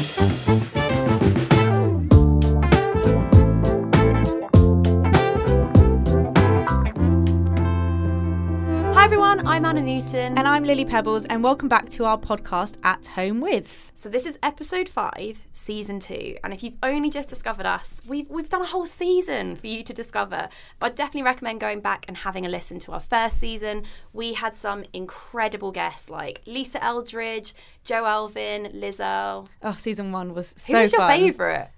Hi I'm Anna Newton. And I'm Lily Pebbles, and welcome back to our podcast At Home With. So this is episode five, season two. And if you've only just discovered us, we've we've done a whole season for you to discover. I'd definitely recommend going back and having a listen to our first season. We had some incredible guests like Lisa Eldridge, Jo Elvin, Lizzo. Oh, season one was Who so was your favourite?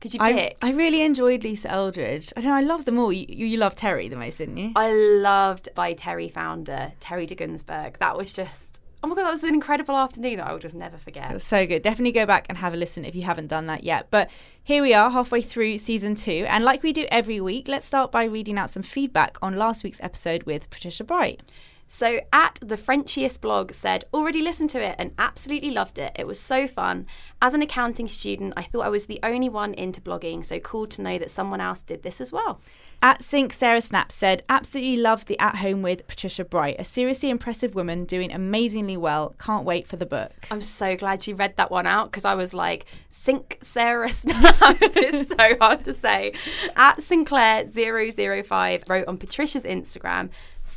Could you I, pick? I really enjoyed Lisa Eldridge. I don't know, I love them all. You, you, you love Terry the most, didn't you? I loved by Terry founder, Terry de Gunzburg. That was just oh my god, that was an incredible afternoon that I will just never forget. So good. Definitely go back and have a listen if you haven't done that yet. But here we are, halfway through season two. And like we do every week, let's start by reading out some feedback on last week's episode with Patricia Bright. So, at the Frenchiest blog said, already listened to it and absolutely loved it. It was so fun. As an accounting student, I thought I was the only one into blogging, so cool to know that someone else did this as well. At Sync, Sarah Snap said, absolutely loved the At Home with Patricia Bright, a seriously impressive woman doing amazingly well. Can't wait for the book. I'm so glad you read that one out because I was like, Sync Sarah Snap. it's so hard to say. At Sinclair005 wrote on Patricia's Instagram,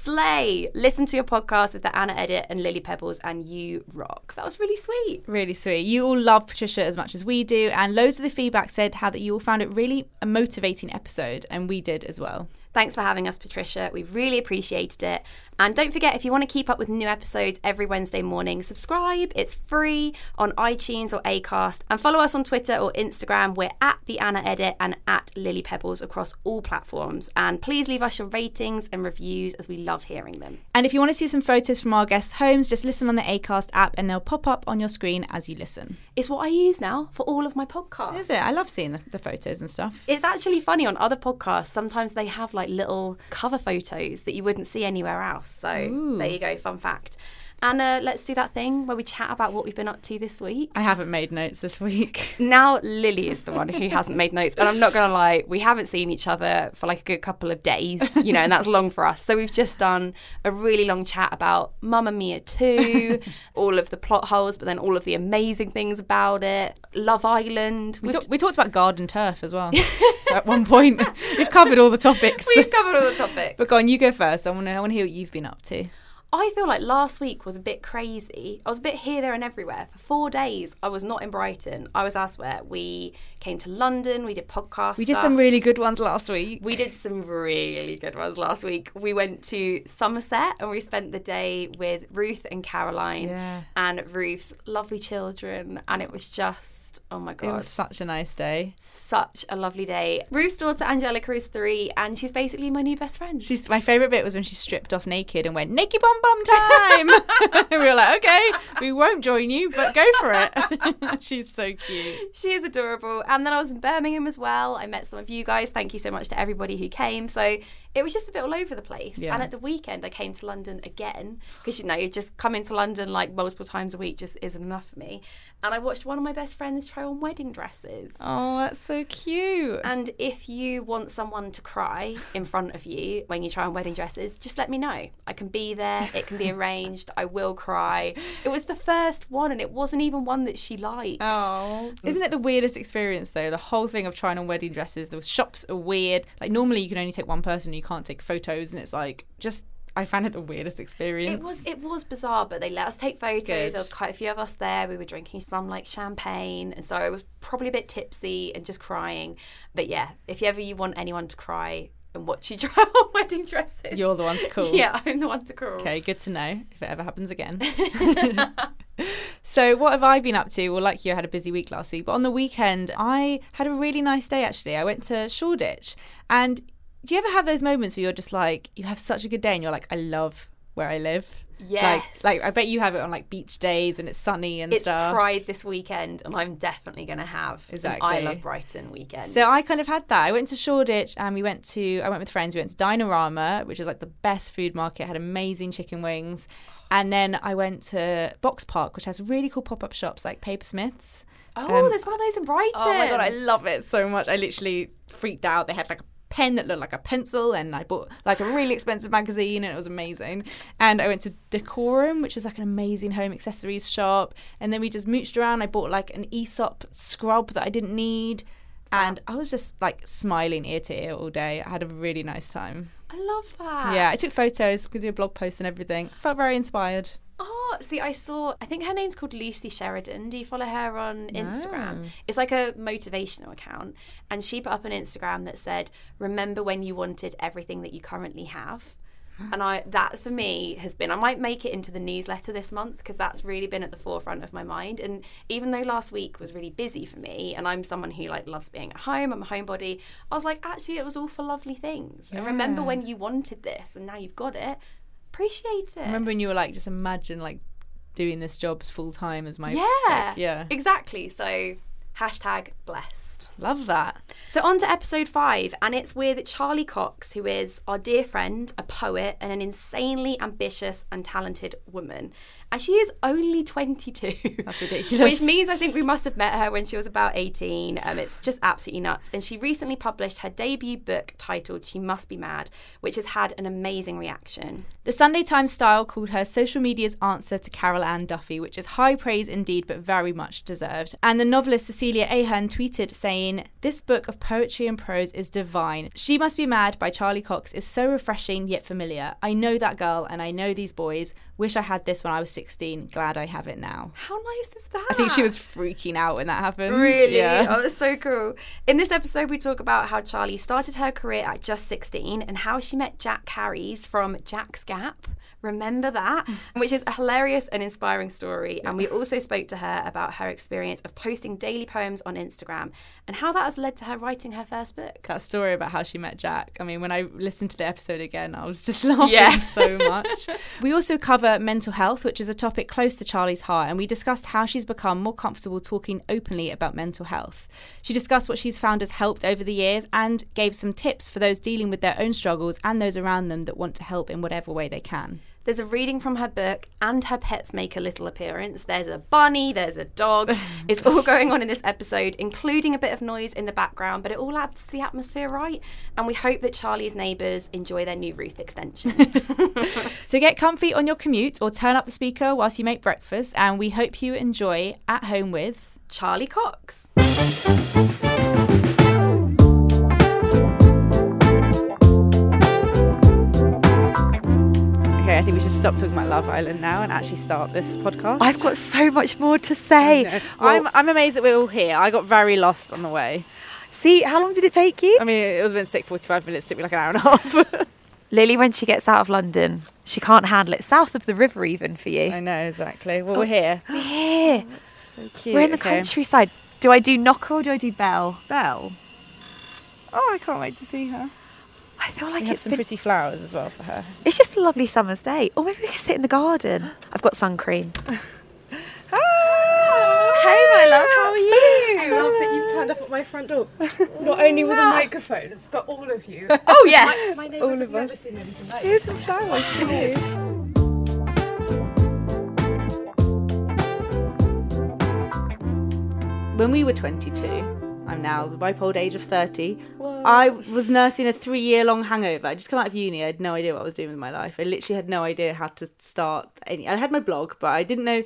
Slay! Listen to your podcast with the Anna Edit and Lily Pebbles, and you rock. That was really sweet. Really sweet. You all love Patricia as much as we do, and loads of the feedback said how that you all found it really a motivating episode, and we did as well. Thanks for having us, Patricia. We really appreciated it. And don't forget, if you want to keep up with new episodes every Wednesday morning, subscribe. It's free on iTunes or Acast. And follow us on Twitter or Instagram. We're at the Anna Edit and at Lily Pebbles across all platforms. And please leave us your ratings and reviews as we love hearing them. And if you want to see some photos from our guests' homes, just listen on the Acast app, and they'll pop up on your screen as you listen. It's what I use now for all of my podcasts. Is it? I love seeing the, the photos and stuff. It's actually funny on other podcasts. Sometimes they have like little cover photos that you wouldn't see anywhere else. So Ooh. there you go, fun fact. Anna, let's do that thing where we chat about what we've been up to this week. I haven't made notes this week. Now Lily is the one who hasn't made notes, and I'm not going to lie, we haven't seen each other for like a good couple of days, you know, and that's long for us. So we've just done a really long chat about Mamma Mia 2, all of the plot holes, but then all of the amazing things about it, Love Island. We, talk- we talked about garden turf as well at one point. We've covered all the topics. We've covered all the topics. But go on, you go first. I want to I want to hear what you've been up to. I feel like last week was a bit crazy. I was a bit here, there, and everywhere. For four days, I was not in Brighton. I was elsewhere. We came to London. We did podcasts. We did some really good ones last week. We did some really good ones last week. We went to Somerset and we spent the day with Ruth and Caroline Yeah. and Ruth's lovely children, and it was just oh my God. It was such a nice day. such a lovely day. Ruth's daughter Angelica is three, and she's basically my new best friend. She's my favourite bit was when she stripped off naked and went naked bum bum time. we were like, okay, we won't join you, but go for it. She's so cute. She is adorable. And then I was in Birmingham as well. I met some of you guys. Thank you so much to everybody who came. So it was just a bit all over the place. Yeah. And at the weekend, I came to London again because, you know, you just coming to London like multiple times a week just isn't enough for me. And I watched one of my best friends try on wedding dresses. Oh, that's so cute. And if you want someone to cry in front of you when you try on wedding dresses, just let me know. I can be there. It can be arranged. I will cry. It was the first one, and it wasn't even one that she liked. Oh, mm. isn't it the weirdest experience though? The whole thing of trying on wedding dresses. The shops are weird. Like normally you can only take one person, you can't take photos, and it's like just. I found it the weirdest experience. It was it was bizarre, but they let us take photos. Good. There was quite a few of us there. We were drinking some like champagne, and so I was probably a bit tipsy and just crying. But yeah, if you ever you want anyone to cry and watch you try on wedding dresses, You're the one to call. Yeah, I'm the one to call. Okay, good to know if it ever happens again. so, what have I been up to? Well, like you, I had a busy week last week, but on the weekend, I had a really nice day actually. I went to Shoreditch. And do you ever have those moments where you're just like, you have such a good day and you're like, I love where I live? Yes. Like, like I bet you have it on like beach days when it's sunny and It's stuff. Pride this weekend, and I'm definitely going to have Exactly. I love Brighton weekend. So I kind of had that. I went to Shoreditch and we went to I went with friends. We went to Dinerama, which is like the best food market. Had amazing chicken wings, and then I went to Box Park, which has really cool pop up shops like Papersmiths. oh, um, there's one of those in Brighton. Oh my god, I love it so much. I literally freaked out. They had like a pen that looked like a pencil, and I bought like a really expensive magazine, and it was amazing. And I went to Decorum, which is like an amazing home accessories shop, and then we just mooched around. I bought like an Aesop scrub that I didn't need. And I was just like smiling ear to ear all day. I had a really nice time. I love that. Yeah, I took photos, could do a blog post and everything. Felt very inspired. Oh, see, I saw. I think her name's called Lucy Sheridan. Do you follow her on Instagram? No. It's like a motivational account, and she put up an Instagram that said, "Remember when you wanted everything that you currently have." And I that for me has been I might make it into the newsletter this month because that's really been at the forefront of my mind. And even though last week was really busy for me, and I'm someone who like loves being at home, I'm a homebody. I was like, actually, it was all for lovely things. And remember when you wanted this, and now you've got it. Appreciate it. I remember when you were like, just imagine like doing this job full time as my Yeah. like, yeah. Exactly. So hashtag blessed. Love that. So on to episode five, and it's with Charly Cox, who is our dear friend, a poet, and an insanely ambitious and talented woman. And she is only 22. That's ridiculous. Which means I think we must have met her when she was about 18. Um, it's just absolutely nuts. And she recently published her debut book titled She Must Be Mad, which has had an amazing reaction. The Sunday Times style called her social media's answer to Carol Ann Duffy, which is high praise indeed, but very much deserved. And the novelist Cecilia Ahern tweeted saying, This book of poetry and prose is divine. She Must Be Mad by Charly Cox is so refreshing yet familiar. I know that girl and I know these boys. Wish I had this when I was 16. Glad I have it now. How nice is that? I think she was freaking out when that happened. Really? Yeah. Oh, it's so cool. In this episode, we talk about how Charly started her career at just 16 and how she met Jack Harries from JacksGap. Remember that? Mm. Which is a hilarious and inspiring story. And we also spoke to her about her experience of posting daily poems on Instagram and how that has led to her writing her first book. that story about how she met Jack. I mean, when I listened to the episode again, I was just laughing Yeah. so much. we also cover mental health, which is a topic close to Charly's heart, and we discussed how she's become more comfortable talking openly about mental health. She discussed what she's found has helped over the years and gave some tips for those dealing with their own struggles and those around them that want to help in whatever way they can. There's a reading from her book, and her pets make a little appearance. There's a bunny, there's a dog. it's all going on in this episode, including a bit of noise in the background, but it all adds to the atmosphere, right? And we hope that Charly's neighbours enjoy their new roof extension. So get comfy on your commute or turn up the speaker whilst you make breakfast, and we hope you enjoy At Home with. Charly Cox. I think we should stop talking about Love Island now and actually start this podcast. I've got so much more to say. I'm, I'm amazed that we're all here. I got very lost on the way. See, how long did it take you? I mean, it was been sick 45 minutes, took me like an hour and a half. Lily, when she gets out of London, she can't handle it. South of the river, even for you. I know, exactly. Well, oh, we're here. We're here. Oh, so cute. We're in the Okay. countryside. Do I do knocker or do I do bell? Bell. Oh, I can't wait to see her. I feel like We it's some been pretty flowers as well for her. It's just a lovely summer's day. Or maybe we can sit in the garden. I've got sun cream. Hey, my love, how are you? I love that you've turned up at my front door. Not only with a microphone, but all of you. Oh, yes. My neighbours All of us. like Here's some flowers for you. When we were 22, I'm now the ripe old age of 30. I was nursing a three year long hangover. I just come out of uni. I had no idea what I was doing with my life. I literally had no idea how to start any. I had my blog, but I didn't know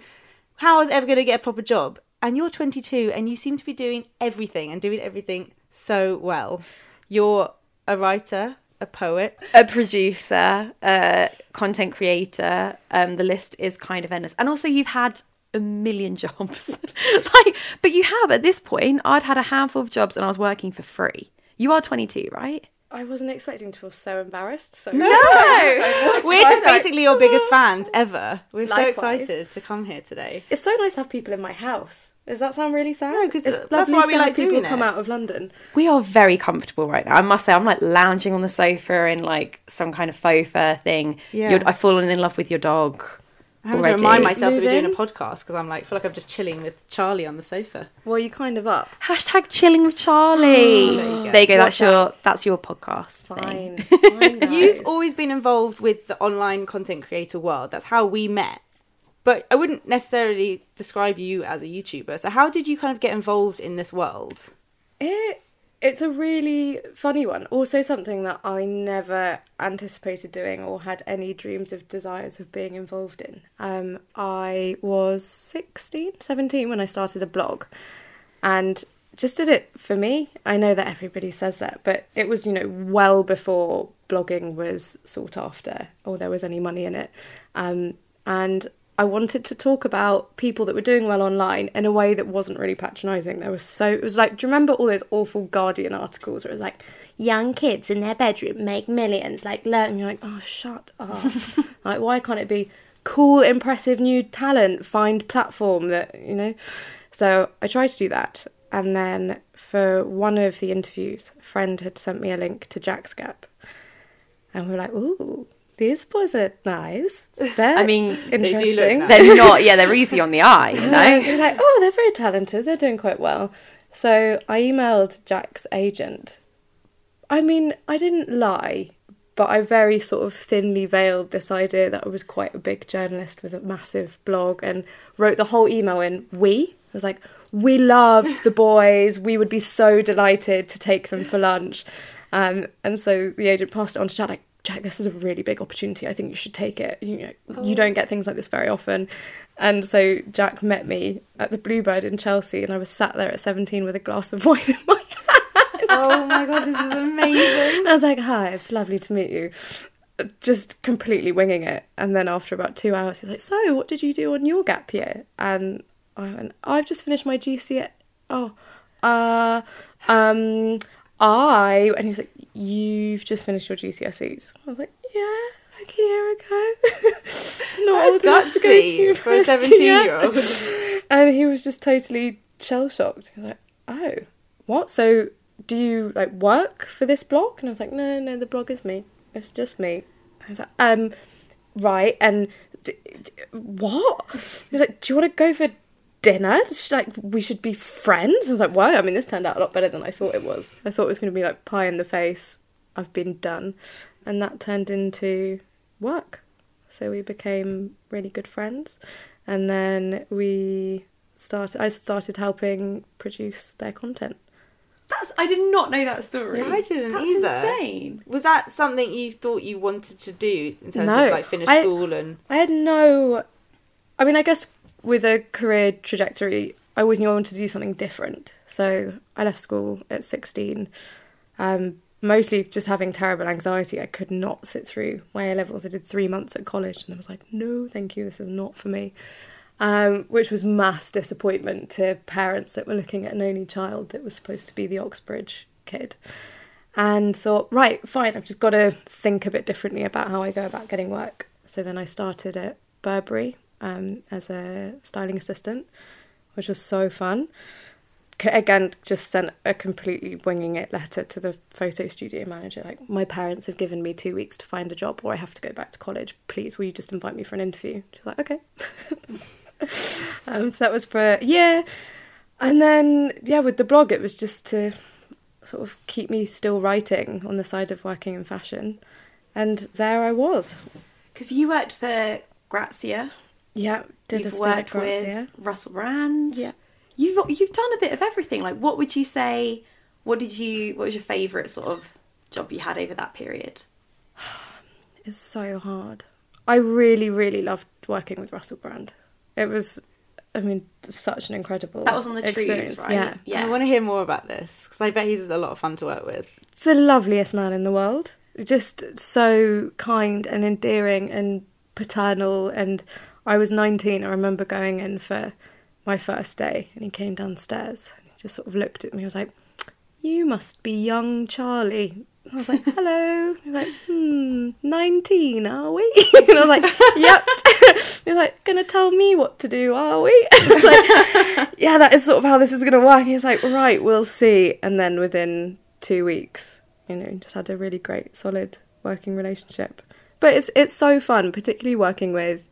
how I was ever going to get a proper job. And you're 22 and you seem to be doing everything and doing everything so well. You're a writer, a poet, A producer, a content creator. Um, the list is kind of endless. And also, you've had a million jobs. like, but you have at this point. I'd had a handful of jobs, and I was working for free. You are 22, right? I wasn't expecting to feel so embarrassed. So No! We're just basically your biggest fans ever. We're so excited to come here today. It's so nice to have people in my house. Does that sound really sad? No, 'cause it's that's why we like people come out of London. We are very comfortable right now. I must say, I'm like lounging on the sofa in like some kind of faux fur thing. Yeah. You're, I've fallen in love with your dog. I have to remind myself that Move we're doing a podcast because I'm like, feel like I'm just chilling with Charly on the sofa. Well, you kind of up. Hashtag chilling with Charly. There you go. There you go. Watch That's your that's your podcast thing. Fine. Fine. You've always been involved with the online content creator world. That's how we met. But I wouldn't necessarily describe you as a YouTuber. So how did you kind of get involved in this world? It it's a really funny one. Also, something that I never anticipated doing or had any dreams of desires of being involved in. Um, I was 16, 17 when I started a blog and just did it for me. I know that everybody says that, but it was, you know, well before blogging was sought after or there was any money in it. Um, and I wanted to talk about people that were doing well online in a way that wasn't really patronising. There was so it was like, do you remember all those awful Guardian articles where it was like, young kids in their bedroom make millions, like learn. You're like, oh, shut up! like, why can't it be cool, impressive new talent find platform that you know? So I tried to do that, and then for one of the interviews, a friend had sent me a link to JacksGap, and we we're like, ooh these boys are nice. They're I mean, interesting. nice. They're not, yeah, they're easy on the eye, you know? You're like, oh, they're very talented. They're doing quite well. So I emailed Jack's agent. I mean, I didn't lie, but I very sort of thinly veiled this idea that I was quite a big journalist with a massive blog and wrote the whole email in we. I was like, we love the boys. We would be so delighted to take them for lunch. Um, and so the agent passed it on to Jack, like, Jack, this is a really big opportunity. I think you should take it. You know, oh. you don't get things like this very often. And so Jack met me at the Bluebird in Chelsea, and I was sat there at 17 with a glass of wine in my hand. Oh my god, this is amazing. I was like, hi, it's lovely to meet you. Just completely winging it. And then after about two hours, he's like, so what did you do on your gap year? And I went, I've just finished my GCSE. Oh, uh, um, I, and he's like, you've just finished your GCSEs. I was like, yeah, like a year ago. Not old enough to go to for a 17 year old. and he was just totally shell shocked. He was like, oh, what? So do you like work for this blog? And I was like, no, no, the blog is me. It's just me. I was like, um, right. And d- d- what? He was like, do you want to go for dinner. Just like we should be friends. I was like, why? I mean, this turned out a lot better than I thought it was. I thought it was going to be like pie in the face. I've been done, and that turned into work. So we became really good friends, and then we started. I started helping produce their content. That's, I did not know that story. Yeah, I didn't That's either. insane. Was that something you thought you wanted to do in terms No, of like finish I- school and? I had no. I mean, I guess with a career trajectory, I always knew I wanted to do something different. So I left school at 16, um, mostly just having terrible anxiety. I could not sit through my A levels. I did three months at college and I was like, no, thank you, this is not for me. Um, which was mass disappointment to parents that were looking at an only child that was supposed to be the Oxbridge kid. And thought, right, fine, I've just got to think a bit differently about how I go about getting work. So then I started at Burberry, um, as a styling assistant, which was so fun. Again, just sent a completely winging it letter to the photo studio manager. Like, my parents have given me two weeks to find a job, or I have to go back to college. Please, will you just invite me for an interview? She's like, okay. um, so that was for a year. And then, yeah, with the blog, it was just to sort of keep me still writing on the side of working in fashion. And there I was. Because you worked for Grazia. Yeah, did You've a stint at worked with Grazia. Russell Brand. Yeah. You've you've done a bit of everything. Like, what would you say? What did you? What was your favourite sort of job you had over that period? It's so hard. I really, really loved working with Russell Brand. It was, I mean, such an incredible. That was on the Trews, experience. right? Yeah, Yeah. I want to hear more about this because I bet he's a lot of fun to work with. the loveliest man in the world. Just so kind and endearing and paternal. And I was 19. I remember going in for my first day, and he came downstairs. And he just sort of looked at me. He was like, "You must be young Charly." I was like, "Hello." He was like, "Hmm, 19, are we?" and I was like, "Yep." he was like, "Gonna tell me what to do, are we?" I was like, "Yeah, that is sort of how this is gonna work." And he was like, "Right, we'll see." And then within two weeks, you know, just had a really great, solid working relationship. But it's it's so fun, particularly working with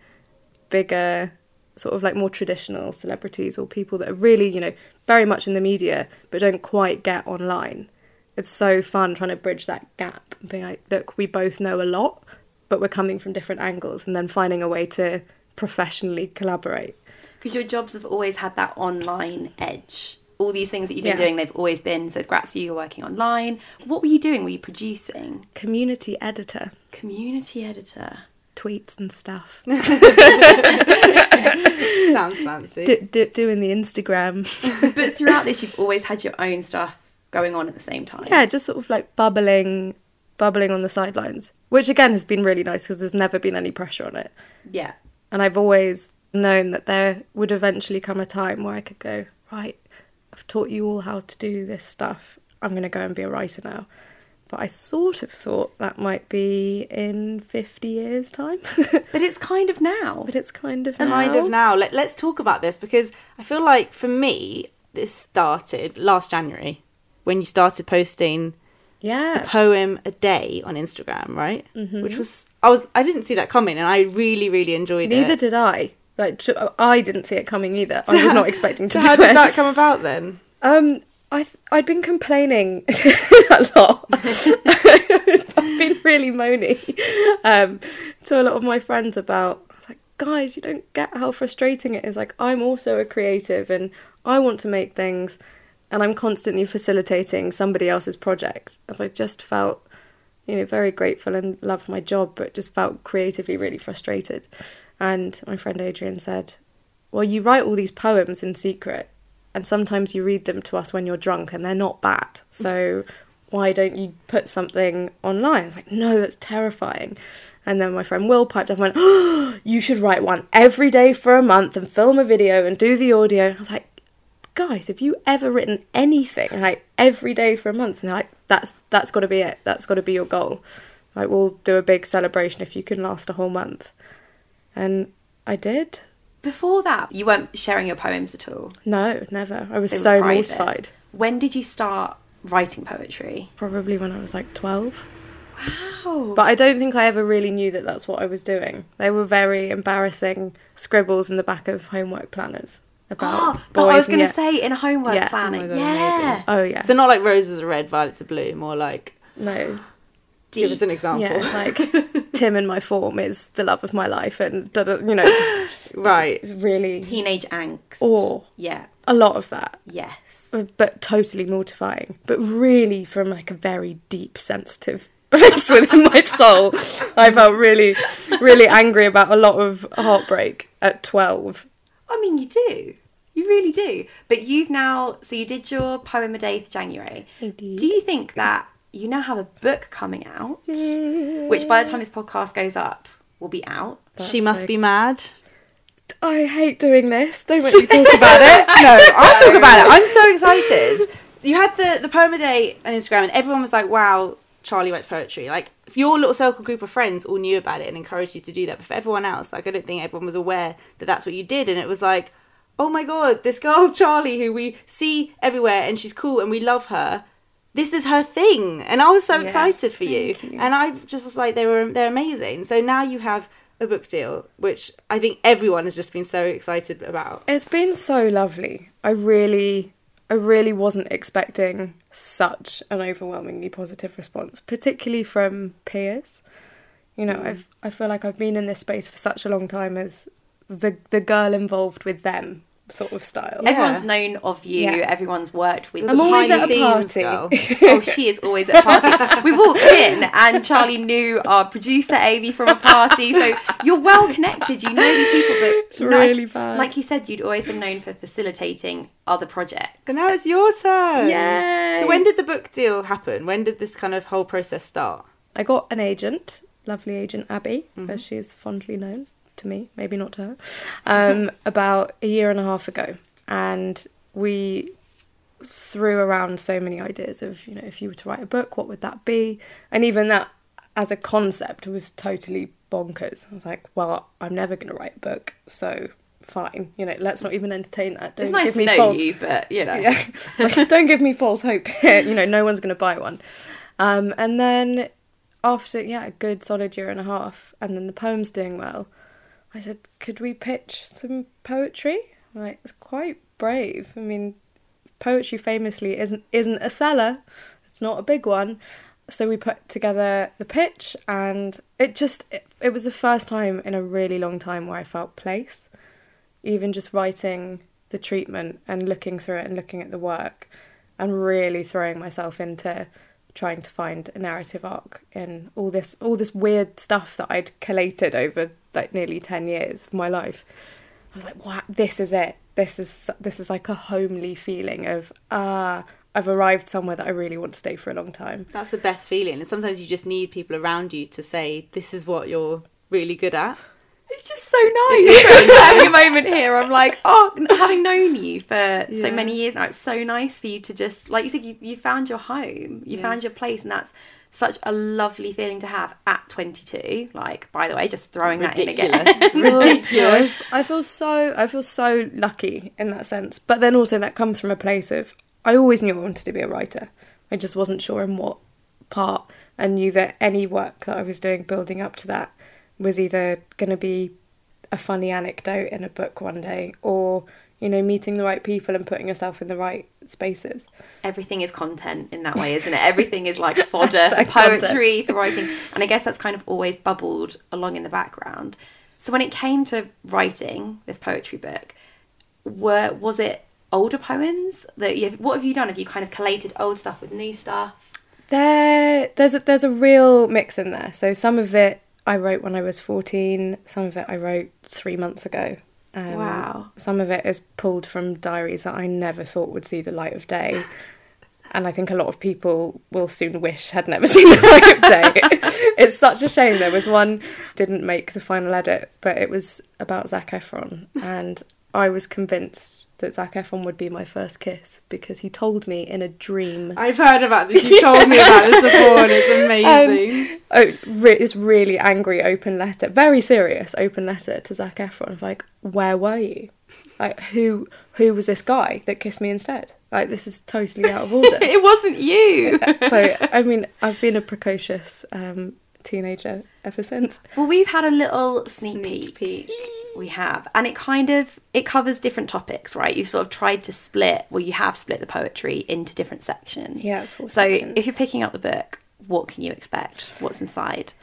bigger, sort of like more traditional celebrities or people that are really, you know, very much in the media but don't quite get online. It's so fun trying to bridge that gap and being like, look, we both know a lot, but we're coming from different angles, and then finding a way to professionally collaborate. Because your jobs have always had that online edge. all these things that you've been Yeah. doing, they've always been so congrats you, you're working online. What were you doing? Were you producing? Community editor, Community editor. Tweets and stuff. Sounds fancy. do, do, doing the Instagram. but throughout this you've always had your own stuff going on at the same time. yeah, just sort of like bubbling, bubbling on the sidelines, which again has been really nice because there's never been any pressure on it. Yeah. And I've always known that there would eventually come a time where I could go, right, I've taught you all how to do this stuff. I'm going to go and be a writer now. But I sort of thought that might be in 50 years' time. But it's kind of now. but it's kind of kind now. of now. Let, let's talk about this because I feel like for me, this started last January when you started posting yeah a poem a day on Instagram, right? Mm-hmm. Which was I was I didn't see that coming, and I really really enjoyed Neither it. Neither did I. Like I didn't see it coming either. I was not expecting to So do how did it. that come about then? Um, I th- I'd been complaining a lot. I've been really moany um, to a lot of my friends about like, guys, you don't get how frustrating it is. Like, I'm also a creative and I want to make things, and I'm constantly facilitating somebody else's project. And I just felt, you know, very grateful and loved my job, but just felt creatively really frustrated. And my friend Adrian said, well, you write all these poems in secret, and sometimes you read them to us when you're drunk, and they're not bad. So why don't you put something online? Like, no, that's terrifying. And then my friend Will piped up and went, oh, you should write one every day for a month and film a video and do the audio. I was like, guys, have you ever written anything like every day for a month? And they're like, that's that's got to be it. That's got to be your goal. Like, we'll do a big celebration if you can last a whole month. And I did. Before that, you weren't sharing your poems at all. No, never. I was They so private. mortified. When did you start writing poetry? Probably when I was like 12. Wow. But I don't think I ever really knew that that's what I was doing. They were very embarrassing scribbles in the back of homework planners about Oh, boys. but I was going to yeah. say in homework Yeah. planner. Oh God, yeah. amazing. Oh, yeah. So not like roses are red, violets are blue, more like no. Give us an example. Yeah, like Tim in my form is the love of my life and, da, da, you know, just right. really. Teenage angst. Or Yeah. a lot of that. Yes. Uh, but totally mortifying. But really, from like a very deep, sensitive place within my soul, I felt really, really angry about a lot of heartbreak at twelve. I mean, you do. You really do. But you've now, so you did your poem a day for January. I did. Do you think that you now have a book coming out, which by the time this podcast goes up will be out? she must so- be mad. I hate doing this. Don't make me talk about it. no, I'll talk about it. I'm so excited. You had the the poem a day on Instagram, and everyone was like, "Wow, Charly writes poetry." Like, if your little circle group of friends all knew about it and encouraged you to do that, but for everyone else, like, I don't think everyone was aware that that's what you did, and it was like, "Oh my god, this girl Charly, who we see everywhere, and she's cool, and we love her." This is her thing, and I was so Yeah, excited for you. you. and I just was like, they were they're amazing. So now you have a book deal, which I think everyone has just been so excited about. It's been so lovely. I really, I really wasn't expecting such an overwhelmingly positive response, particularly from peers. You know, mm. I've I feel like I've been in this space for such a long time as the the girl involved with them sort of style. Yeah. Everyone's known of you. Yeah. Everyone's worked with You're I'm you. always at a behind-the-scenes party. girl. oh, she is always at a party. we walked in and Charly knew our producer Amy from a party. So you're well connected. You know these people, but It's really bad. Like you said, you'd always been known for facilitating other projects. But now it's your turn. Yay. So when did the book deal happen? When did this kind of whole process start? I got an agent, lovely agent Abby, Mm-hmm. as she is fondly known to me, maybe not to her, um, about a year and a half ago. And we threw around so many ideas of, you know, if you were to write a book, what would that be? And even that as a concept was totally bonkers. I was like, well, I'm never going to write a book, so fine. You know, let's not even entertain that. Don't It's nice give to me know false you, but you know. yeah. Like, don't give me false hope. you know, no one's going to buy one. Um, and then after, yeah, a good solid year and a half, and then the poem's doing well, I said, could we pitch some poetry? Like, it's quite brave. I mean, poetry famously isn't isn't a seller. It's not a big one. So we put together the pitch, and it just it, it was the first time in a really long time where I felt place. Even just writing the treatment and looking through it and looking at the work and really throwing myself into trying to find a narrative arc in all this all this weird stuff that I'd collated over like nearly 10 years of my life. I was like, wow, this is it. This is this is like a homely feeling of ah, I've arrived somewhere that I really want to stay for a long time. That's the best feeling. And sometimes you just need people around you to say, this is what you're really good at. It's just so nice. Every moment here, I'm like, oh, having known you for so many years now, it's so nice for you to just, like you said, you, you found your home, you Yeah. found your place, and that's such a lovely feeling to have at 22. Like, by the way, just throwing that in Ridiculous. again. Ridiculous. I feel so I feel so lucky in that sense. But then also that comes from a place of I always knew I wanted to be a writer. I just wasn't sure in what part and knew that any work that I was doing building up to that was either going to be a funny anecdote in a book one day or you know meeting the right people and putting yourself in the right spaces. Everything is content in that way, isn't it? Everything is like fodder for poetry, for writing. And I guess that's kind of always bubbled along in the background. So when it came to writing this poetry book, were was it older poems that you what have you done? Have you kind of collated old stuff with new stuff? There, there's a, there's a real mix in there. So some of it I wrote when I was 14. Some of it I wrote three months ago. Um, Wow. Some of it is pulled from diaries that I never thought would see the light of day. And I think a lot of people will soon wish had never seen the light of day. it's such a shame. There was one didn't make the final edit, but it was about Zac Efron, and I was convinced that Zac Efron would be my first kiss because he told me in a dream. I've heard about this. You told me about this before, and it's amazing. Oh, re- this really angry open letter, very serious open letter to Zac Efron. Like, where were you? Like, who who was this guy that kissed me instead? Like, this is totally out of order. it wasn't you. so, I mean, I've been a precocious um, teenager ever since. Well, we've had a little sneak, Sneak peek. peek. We have, and it kind of it covers different topics, right? You've sort of tried to split, well, you have split the poetry into different sections. Yeah, four So sections. if you're picking up the book, what can you expect? What's inside?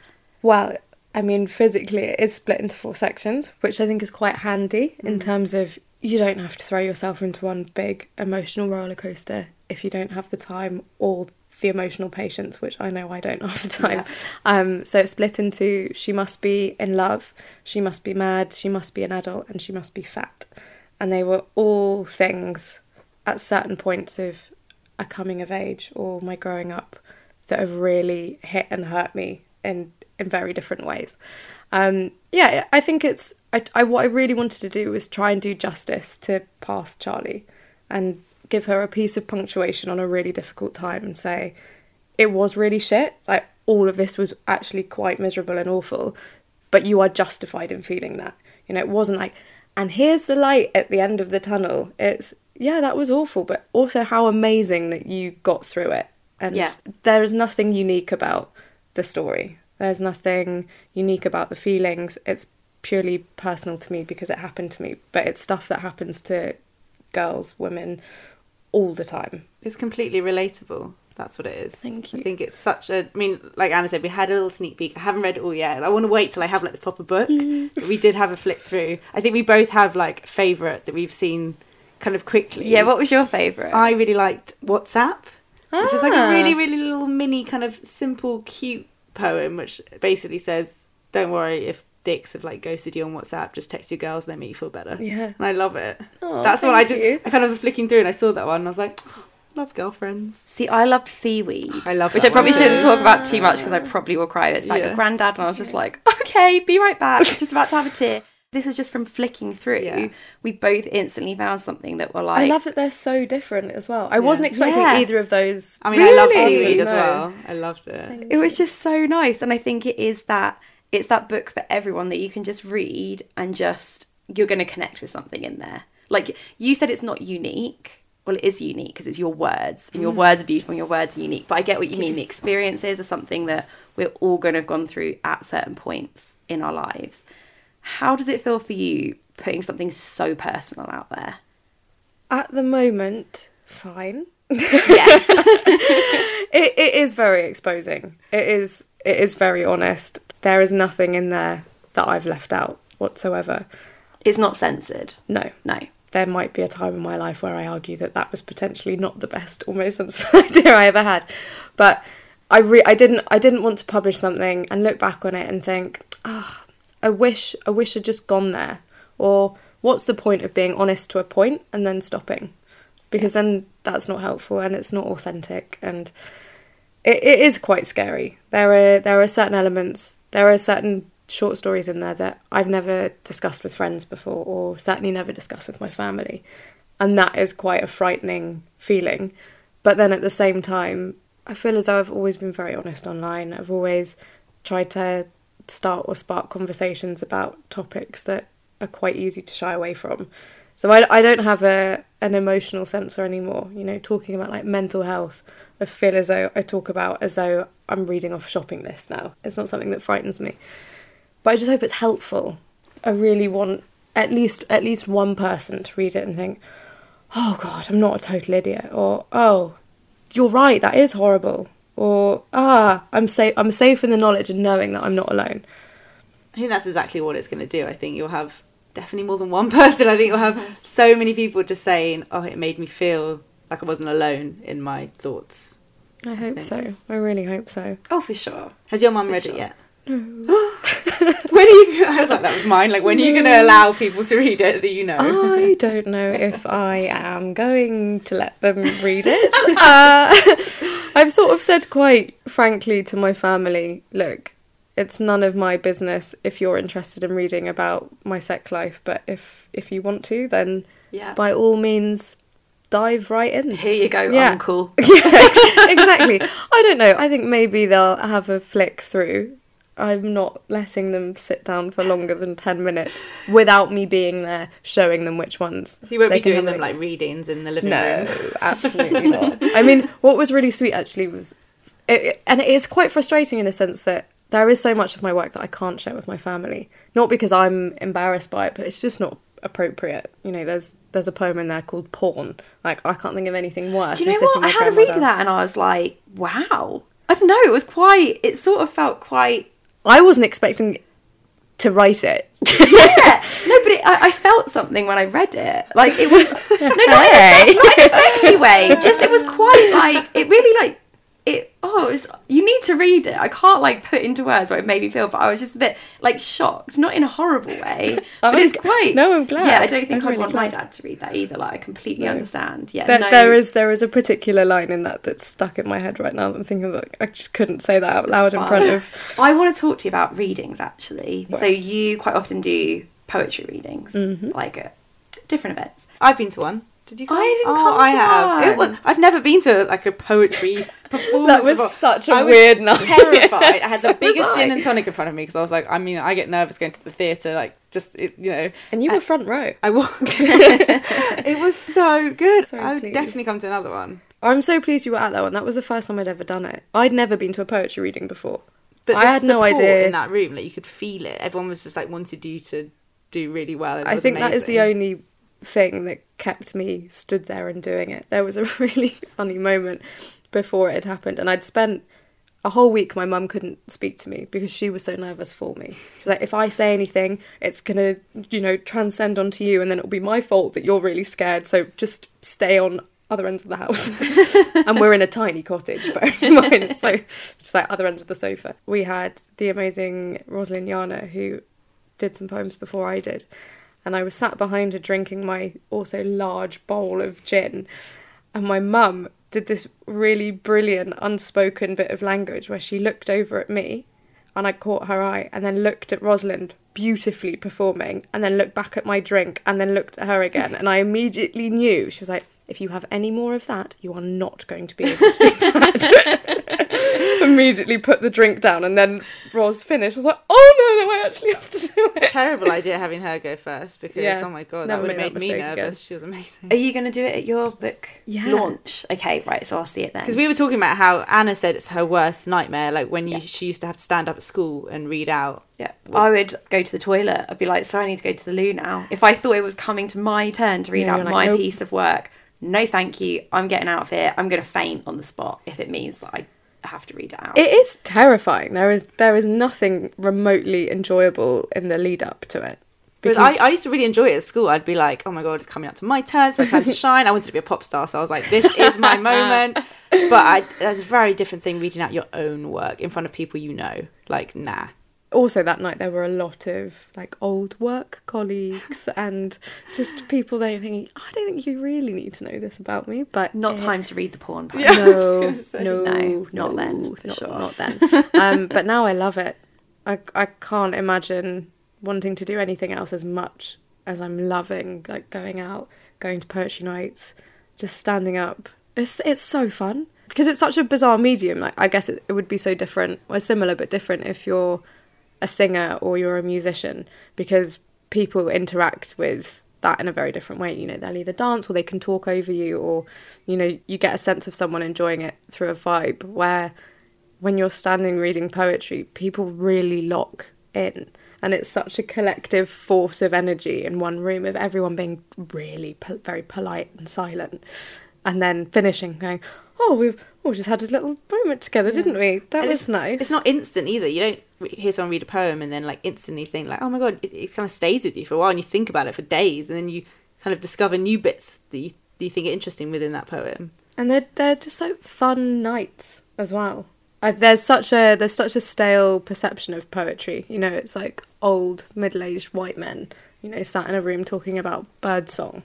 Well, I mean, physically, it is split into four sections, which I think is quite handy in mm. terms of you don't have to throw yourself into one big emotional roller coaster if you don't have the time or the emotional patience, which I know I don't have the time. Um, so it's split into she must be in love, she must be mad, she must be an adult, and she must be fat. And they were all things at certain points of a coming of age or my growing up that have really hit and hurt me in in very different ways. Um, yeah, I think it's I, I what I really wanted to do was try and do justice to past Charly and give her a piece of punctuation on a really difficult time and say it was really shit. Like all of this was actually quite miserable and awful, but you are justified in feeling that. You know, it wasn't like, and here's the light at the end of the tunnel. It's yeah, that was awful, but also how amazing that you got through it. And Yeah. there is nothing unique about the story. There's nothing unique about the feelings. It's purely personal to me because it happened to me, but it's stuff that happens to girls, women all the time. It's completely relatable. That's what it is. Thank you. I think it's such a. I mean, like Anna said, we had a little sneak peek. I haven't read it all yet. I want to wait till I have like the proper book. but we did have a flick through. I think we both have like favorite that we've seen kind of quickly. Yeah, what was your favourite? I really liked WhatsApp, which is like a Ah. really, really little mini kind of simple, cute poem, which basically says, "Don't worry if dicks have like ghosted you on WhatsApp. Just text your girls, and they make you feel better." Yeah. And I love it. Oh, That's what I thank just. you. I kind of was flicking through and I saw that one and I was like, "Oh, love girlfriends. See, I loved seaweed. Oh, I love which that I probably one. shouldn't talk about too much because I probably will cry. It's about Yeah. your granddad, and I was just like, okay, be right back. just about to have a tear. This is just from flicking through. Yeah. We both instantly found something that were like. I love that they're so different as well. I wasn't expecting Yeah. either of those. I mean, I love seaweed as well. I loved it. it was just so nice and i think it is that it's that book for everyone that you can just read and just you're going to connect with something in there. Like you said it's not unique. Well it is unique because it's your words and your mm. words are beautiful and your words are unique but i get what you mean. The experiences are something that we're all going to have gone through at certain points in our lives. How does it feel for you putting something so personal out there? At the moment, fine. yes. It, it is very exposing. It is it is very honest. There is nothing in there that I've left out whatsoever. it's not censored No. no there might be a time in my life where I argue that that was potentially not the best or most sensible idea I ever had. But I re- I didn't I didn't want to publish something and look back on it and think, ah, I wish I wish I'd just gone there. Or what's the point of being honest to a point and then stopping? Because then that's not helpful and it's not authentic and it, it is quite scary. There are there are certain elements, there are certain short stories in there that I've never discussed with friends before, or certainly never discussed with my family, and that is quite a frightening feeling. But then at the same time, I feel as though I've always been very honest online. I've always tried to start or spark conversations about topics that are quite easy to shy away from. So I, I don't have a an emotional censor anymore. You know, talking about like mental health, I feel as though I talk about as though I'm reading off shopping list now. It's not something that frightens me. But I just hope it's helpful. I really want at least at least one person to read it and think, "Oh God, I'm not a total idiot," or "Oh, you're right, that is horrible," or "Ah, I'm safe. I'm safe in the knowledge and knowing that I'm not alone." I think that's exactly what it's going to do. I think you'll have definitely more than one person. I think you'll have so many people just saying, "Oh, it made me feel like I wasn't alone in my thoughts." I hope think. so. I really hope so. Oh, for sure. Has your mum read sure. it yet? when are you? I was like, that was mine. Like, when are you going to allow people to read it that you know? I don't know if I am going to let them read it. Uh, I've sort of said quite frankly to my family, look, it's none of my business if you're interested in reading about my sex life, but if if you want to, then Yeah. by all means dive right in. Here you go, Yeah. Uncle. yeah, exactly. I don't know. I think maybe they'll have a flick through. I'm not letting them sit down for longer than 10 minutes without me being there showing them which ones. So you won't be doing them like readings in the living No, room. No, absolutely not. I mean, what was really sweet actually was, it- and it is quite frustrating in a sense that there is so much of my work that I can't share with my family. Not because I'm embarrassed by it, but it's just not appropriate. You know, there's there's a poem in there called Porn. Like I can't think of anything worse. Do you know what? I had a read of that and I was like, wow. I don't know. It was quite. It sort of felt quite. I wasn't expecting to write it. Yeah. No, but it, I, I felt something when I read it. Like it was. No, not, in a, not in a sexy way. Just it was quite like it really like it. Oh, it was, you need to read it. I can't like put into words what it made me feel, but I was just a bit like shocked, not in a horrible way. But it's quite. no, I'm glad. Yeah, I don't think I'd really want my dad to read that either. Like I completely No. understand. Yeah, There, no. there is there is a particular line in that that's stuck in my head right now. I'm thinking that I just couldn't say that out loud in front of. I want to talk to you about readings actually. So you quite often do poetry readings, Mm-hmm. like at different events. I've been to one. Did you? Come? I didn't oh, come I have. It was, I've never been to like a poetry performance. That was before. such a I was weird night. Terrified. I had So the biggest gin and tonic in front of me because I was like, I mean, I get nervous going to the theatre. Like, just it, you know, And you were front row. I walked. it was so good. So I would pleased. definitely come to another one. I'm so pleased you were at that one. That was the first time I'd ever done it. I'd never been to a poetry reading before. But I had no idea. in that room. Like you could feel it. Everyone was just like wanted you to do really well. it I was think that is the only thing that kept me stood there and doing it. There was a really funny moment before it had happened, and I'd spent a whole week. My mum couldn't speak to me because she was so nervous for me. Like, if I say anything, it's gonna, you know, transcend onto you, and then it'll be my fault that you're really scared. So just stay on other ends of the house. and we're in a tiny cottage, bear in mind. So just like other ends of the sofa. We had the amazing Rosalind Jana who did some poems before I did. And I was sat behind her drinking my also large bowl of gin. And my mum did this really brilliant unspoken bit of language where she looked over at me and I caught her eye and then looked at Rosalind beautifully performing and then looked back at my drink and then looked at her again. And I immediately knew she was like, if you have any more of that, you are not going to be able to do that. immediately put the drink down and then Ros finished. I was like, oh no, no, I actually have to do it. terrible idea having her go first because Yeah, oh my god, that would have made made me nervous. again. She was amazing. Are you going to do it at your book Yeah. launch? Okay, right. So I'll see it then. Because we were talking about how Anna said it's her worst nightmare, like when you, she used to have to stand up at school and read out. Yeah, I would go to the toilet. I'd be like, "Sorry, I need to go to the loo now." If I thought it was coming to my turn to read Yeah, out like, my "Nope." piece of work, no, thank you. I'm getting out of here. I'm going to faint on the spot if it means that I have to read it out. It is terrifying. There is there is nothing remotely enjoyable in the lead up to it. But I, I used to really enjoy it at school. I'd be like, oh my God, it's coming up to my turn. It's my time to shine. I wanted to be a pop star. So I was like, this is my moment. But I, that's a very different thing reading out your own work in front of people you know. Like, nah. Also that night there were a lot of like old work colleagues and just people there thinking i don't think you really need to know this about me but Not it- time to read the porn. Yeah. No no No, not then, for not, sure. not then um but now i love it i i can't imagine wanting to do anything else as much as i'm loving like going out going to poetry nights just standing up it's it's so fun because it's such a bizarre medium like i guess it, it would be so different or similar but different if you're a singer or you're a musician because people interact with that in a very different way. You know, they'll either dance or they can talk over you, or you know, you get a sense of someone enjoying it through a vibe. Where when you're standing reading poetry, people really lock in. And it's such a collective force of energy in one room of everyone being really po- very polite and silent, and then finishing going, "Oh, we've oh, just had a little moment together, didn't we? That And was nice." It's not instant either. You don't hear someone read a poem and then like instantly think like, oh my god, it, it kind of stays with you for a while, and you think about it for days, and then you kind of discover new bits that you, that you think are interesting within that poem. and they're they're just so fun nights as well. There's such a there's such a stale perception of poetry. You know, it's like old middle aged white men, you know, sat in a room talking about birdsong.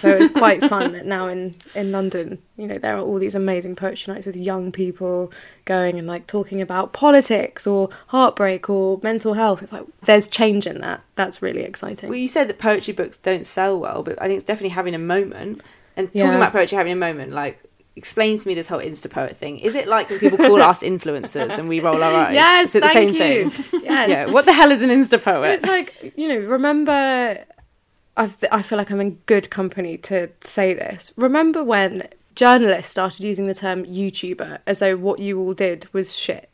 So it's quite fun that now in in London, you know, there are all these amazing poetry nights with young people going and like talking about politics or heartbreak or mental health. It's like there's change in that. That's really exciting. Well, you said that poetry books don't sell well, but I think it's definitely having a moment. And talking Yeah. about poetry having a moment, like, explain to me this whole Insta poet thing. Is it like when people call us influencers and we roll our eyes? yes, Is it the thank same you. thing? Yes, Yeah. What the hell is an Insta poet? it's like you know remember I, I feel like i'm in good company to say this remember when journalists started using the term youtuber as though what you all did was shit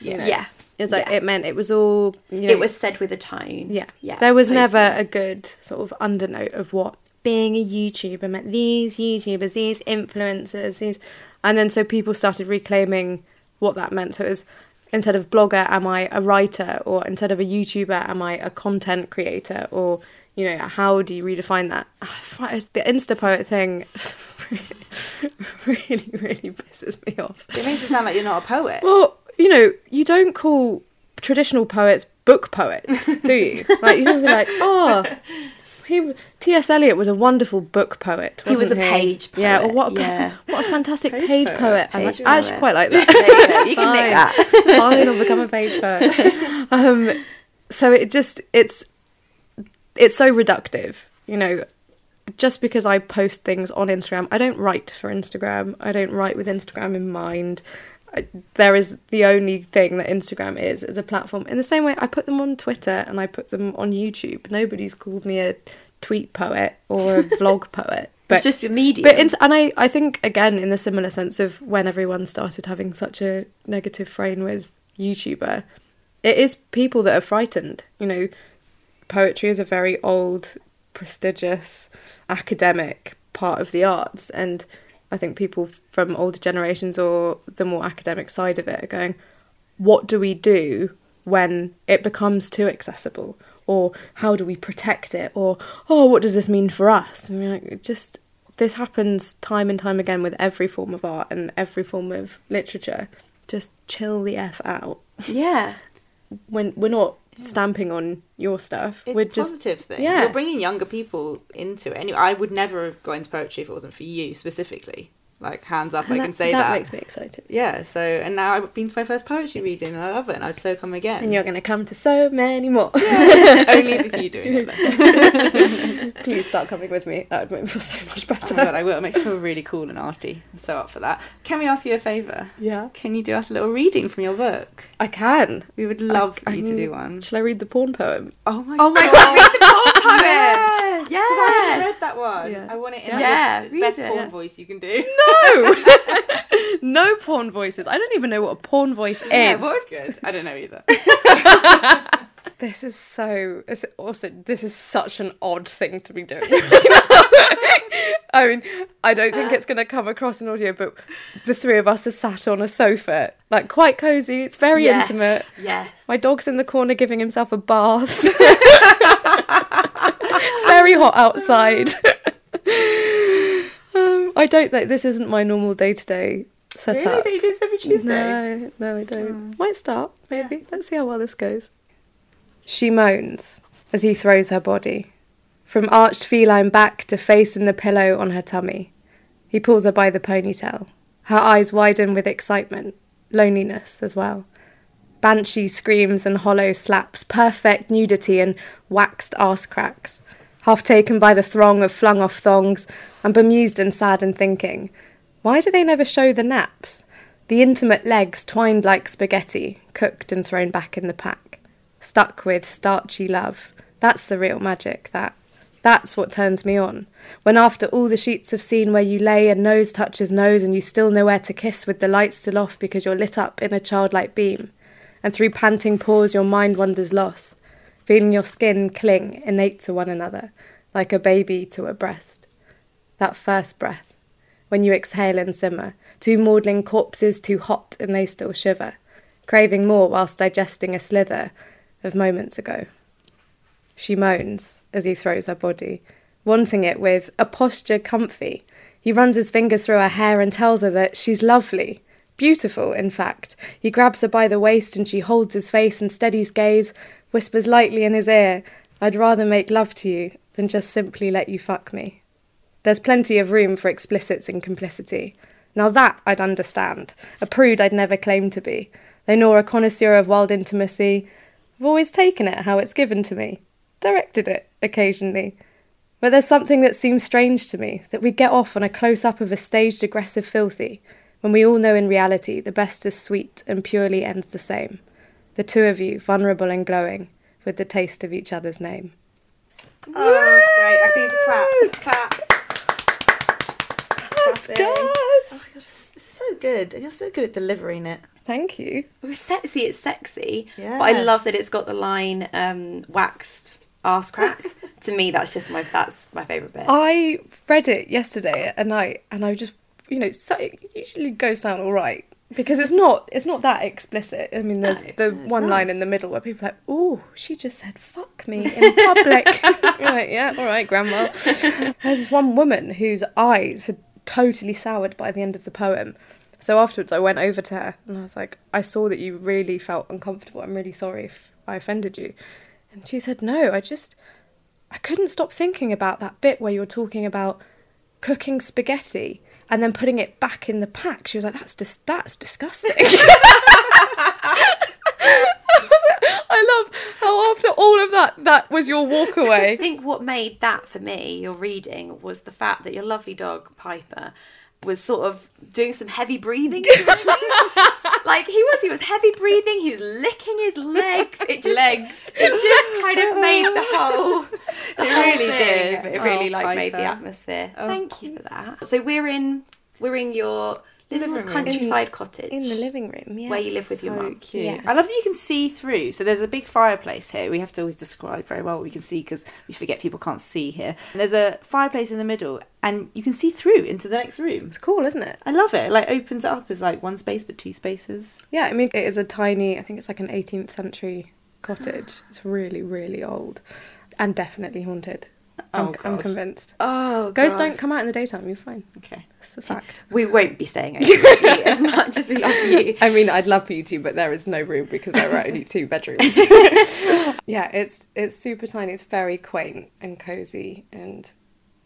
you know? Yes. it's like Yeah. it meant it was all you know It was said with a tone. yeah Yeah. there was totally. never a good sort of undernote of what being a youtuber meant these youtubers these influencers these and then so people started reclaiming what that meant. So it was instead of blogger am i a writer? Or instead of a youtuber am i a content creator? Or you know how do you redefine that? The insta poet thing really really pisses me off. It makes it sound like you're not a poet. well, you know, you don't call traditional poets book poets, do you? Like you don't be like, oh, he T.S. Eliot was a wonderful book poet. He was wasn't a page Yeah, or what a, yeah. what a fantastic Page page, poet. poet. I, Page like, I actually quite like that. There you go. You can nick Fine. that. Fine, I'll become a page poet. Um, so it just it's it's so reductive, you know. Just because I post things on Instagram, I don't write for Instagram. I don't write with Instagram in mind. I, there is the only thing that Instagram is as a platform. In the same way, I put them on Twitter and I put them on YouTube. Nobody's called me a tweet poet or a vlog poet. But it's just your medium. but in, and I, I think again in the similar sense of when everyone started having such a negative frame with YouTuber, it is people that are frightened. You know, poetry is a very old, prestigious, academic part of the arts, and I think people from older generations or the more academic side of it are going, what do we do when it becomes too accessible? Or how do we protect it? Or, oh, what does this mean for us? I mean, like, just, this happens time and time again with every form of art and every form of literature. Just chill the F out. yeah. When we're not stamping on your stuff, It's we're a just positive thing. yeah. You're bringing younger people into it. Anyway, I would never have got into poetry if it wasn't for you specifically. Like, hands up, I and can say that that. makes me excited. Yeah, so, and now I've been to my first poetry reading and I love it and I'd so come again. And you're going to come to so many more. Only if it's you doing it. Please start coming with me. That would make me feel so much Oh better. my god, I will. It makes me feel really cool and arty. I'm so up for that. Can we ask you a favour? yeah, Can you do us a little reading from your book? I can. We would love I you to do one. Shall I read the porn poem? Oh my god. Oh my god. god, read the poem poem. Yes! 'cause I Yeah. read that one. Yeah. I want it in Yeah, the read best it, porn yeah. voice you can do. No, no porn voices. I don't even know what a porn voice is. Yeah, what? Good. I don't know either. This is so. It's also, this is such an odd thing to be doing. I mean, I don't think uh. it's going to come across in audio, but the three of us are sat on a sofa, like quite cozy. It's very Yes. intimate. Yes. My dog's in the corner giving himself a bath. It's very hot outside. um, I don't think this isn't my normal day to day setup. Really? That you do this every Tuesday? No, no, I don't. Might start, maybe. Let's see how well this goes. She moans as he throws her body. From arched feline back to face in the pillow on her tummy. He pulls her by the ponytail. Her eyes widen with excitement, loneliness as well. Banshee screams and hollow slaps, perfect nudity and waxed arse cracks. Half taken by the throng of flung off thongs, I'm bemused and sad and thinking, why do they never show the naps? The intimate legs twined like spaghetti, cooked and thrown back in the pack. Stuck with starchy love. That's the real magic, that. That's what turns me on. When after all the sheets have seen where you lay and nose touches nose and you still know where to kiss with the lights still off because you're lit up in a childlike beam. And through panting pores your mind wanders lost, feeling your skin cling innate to one another, like a baby to a breast. That first breath, when you exhale and simmer, two maudlin corpses too hot and they still shiver, craving more whilst digesting a slither of moments ago. She moans as he throws her body, wanting it with a posture comfy. He runs his fingers through her hair and tells her that she's lovely, beautiful, in fact. He grabs her by the waist and she holds his face and steadies gaze, whispers lightly in his ear, I'd rather make love to you than just simply let you fuck me. There's plenty of room for explicits in complicity. Now that I'd understand. A prude I'd never claim to be. Though nor a connoisseur of wild intimacy, I've always taken it how it's given to me directed it occasionally. But there's something that seems strange to me that we get off on a close up of a staged aggressive filthy, when we all know in reality the best is sweet and purely ends the same. The two of you, vulnerable and glowing, with the taste of each other's name. Oh, great. I can use a clap. Clap. That's Yes! Oh, you're s- so good. And you're so good at delivering it. Thank you. It was sexy. It's sexy, but I love that it's got the line um, "waxed ass crack." to me, that's just my that's my favorite bit. I read it yesterday at night, and I just, you know, so it usually goes down all right because it's not it's not that explicit. I mean, there's No, the one line in the middle where people are like, "Oh, she just said fuck me in public." Like, yeah, all right, grandma. There's this one woman whose eyes had totally soured by the end of the poem. So afterwards, I went over to her and I was like, "I saw that you really felt uncomfortable. I'm really sorry if I offended you." And she said, "No, I just." I couldn't stop thinking about that bit where you're talking about cooking spaghetti and then putting it back in the pack. She was like, "That's dis- that's disgusting." I love how after all of that, that was your walk I think what made that for me, your reading, was the fact that your lovely dog Piper was sort of doing some heavy breathing. like he was, he was heavy breathing. He was licking his legs. It just, Legs. It just kind of made the whole. The It whole really thing. did. It really Oh, like made the atmosphere. Oh. Thank you for that. So we're in we're in your little Living room. countryside cottage In the living room, yeah. where you live with your so mum. cute. Yeah. I love that you can see through. So there's a big fireplace here. We have to always describe very well what we can see because we forget people can't see here. And there's a fireplace in the middle, and you can see through into the next room. It's cool, isn't it? I love it. It, Like opens it up as like one space but two spaces. Yeah, I mean, it is a tiny, I think it's like an 18th century cottage. It's really, really old and definitely haunted. I'm, Oh, I'm convinced. Oh, Ghosts don't come out in the daytime, you're fine. Okay. It's a fact. We won't be staying over as much as we love you. I mean, I'd love for you to, but there is no room because there are only two bedrooms. yeah, it's it's super tiny. It's very quaint and cozy, and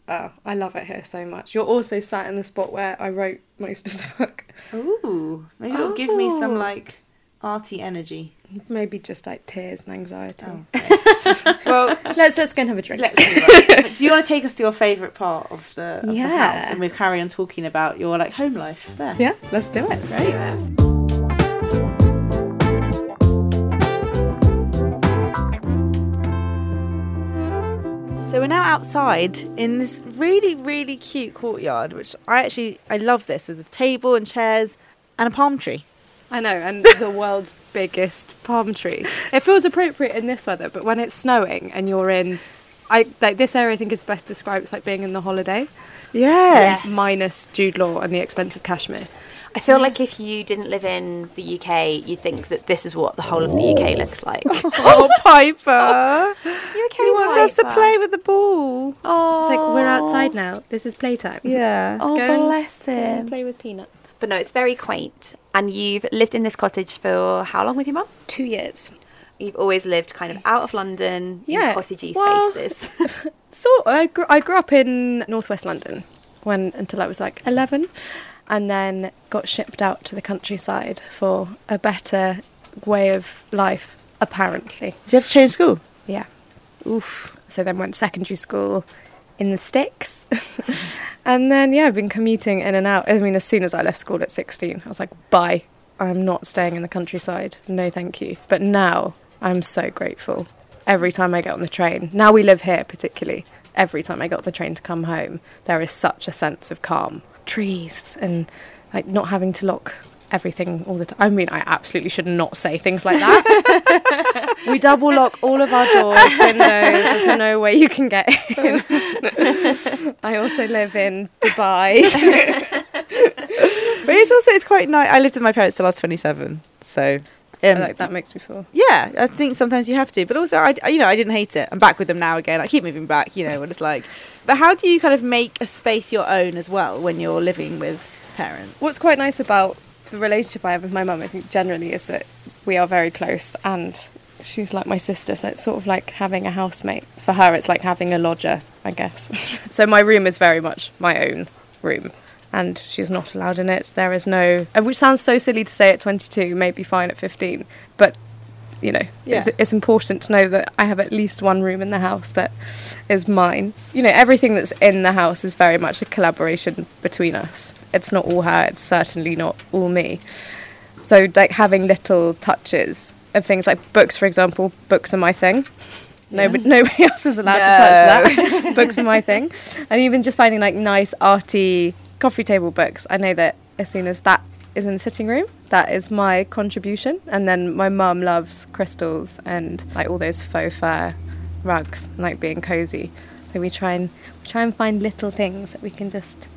oh, I love it here so much. You're also sat in the spot where I wrote most of the book. Ooh, maybe it'll give me some Oh. like arty energy. Maybe just like tears and anxiety. Oh, well, Let's let's go and have a drink. let's. Do you want to take us to your favourite part of the, of the Yeah. house, and we'll carry on talking about your like home life there? yeah, let's do it. Great. So we're now outside in this really, really cute courtyard, which I actually I love this with a table and chairs and a palm tree. I know, and the world's biggest palm tree. It feels appropriate in this weather, but when it's snowing and you're in I like this area. I think is best described. It's like being in the holiday, Yes. Yes. minus Jude Law and the expensive cashmere. I feel like if you didn't live in the UK, you'd think that this is what the whole of the UK looks like. Oh, Piper. you okay? he wants us to play with the ball. Oh, It's like we're outside now. This is playtime. Yeah. Oh, Go and- bless Go and him. play with Peanut. But no, it's very quaint. And you've lived in this cottage for how long with your mum? Two years. You've always lived kind of out of London, Yeah. in cottagey Well- spaces. So I grew, I grew up in northwest London when until I was like eleven, and then got shipped out to the countryside for a better way of life. Apparently, Do you have to change school? yeah. Oof. So then went to secondary school in the sticks, and then yeah, I've been commuting in and out. I mean, as soon as I left school at sixteen, I was like, bye. I'm not staying in the countryside. No, thank you. But now I'm so grateful. Every time I get on the train, now we live here particularly. Every time I get on the train to come home, there is such a sense of calm. Trees and like not having to lock everything all the time. I mean, I absolutely should not say things like that. we double lock all of our doors, windows. There's no way you can get in. I also live in Dubai. But it's also it's quite nice. I lived with my parents till I was 27, so um, like that makes me feel. yeah, I think sometimes you have to. But also, I I- you know I didn't hate it. I'm back with them now again. I keep moving back. You know what it's like. But how do you kind of make a space your own as well when you're living with parents? What's quite nice about the relationship I have with my mum, I think generally, is that we are very close and she's like my sister. So it's sort of like having a housemate. For her, it's like having a lodger, I guess. so my room is very much my own room. And she's not allowed in it. There is no, uh, which sounds so silly to say at 22, maybe fine at 15, but you know, it's, Yeah. it's important to know that I have at least one room in the house that is mine. You know, everything that's in the house is very much a collaboration between us. It's not all her, it's certainly not all me. So, like, having little touches of things like books, for example, books are my thing. Nobody, nobody else is allowed to touch that. books are my thing. And even just finding like nice, arty coffee table books, I know that as soon as that is in the sitting room, that is my contribution. And then my mum loves crystals and like all those faux fur rugs, and, like being cozy. So we try and we try and find little things that we can just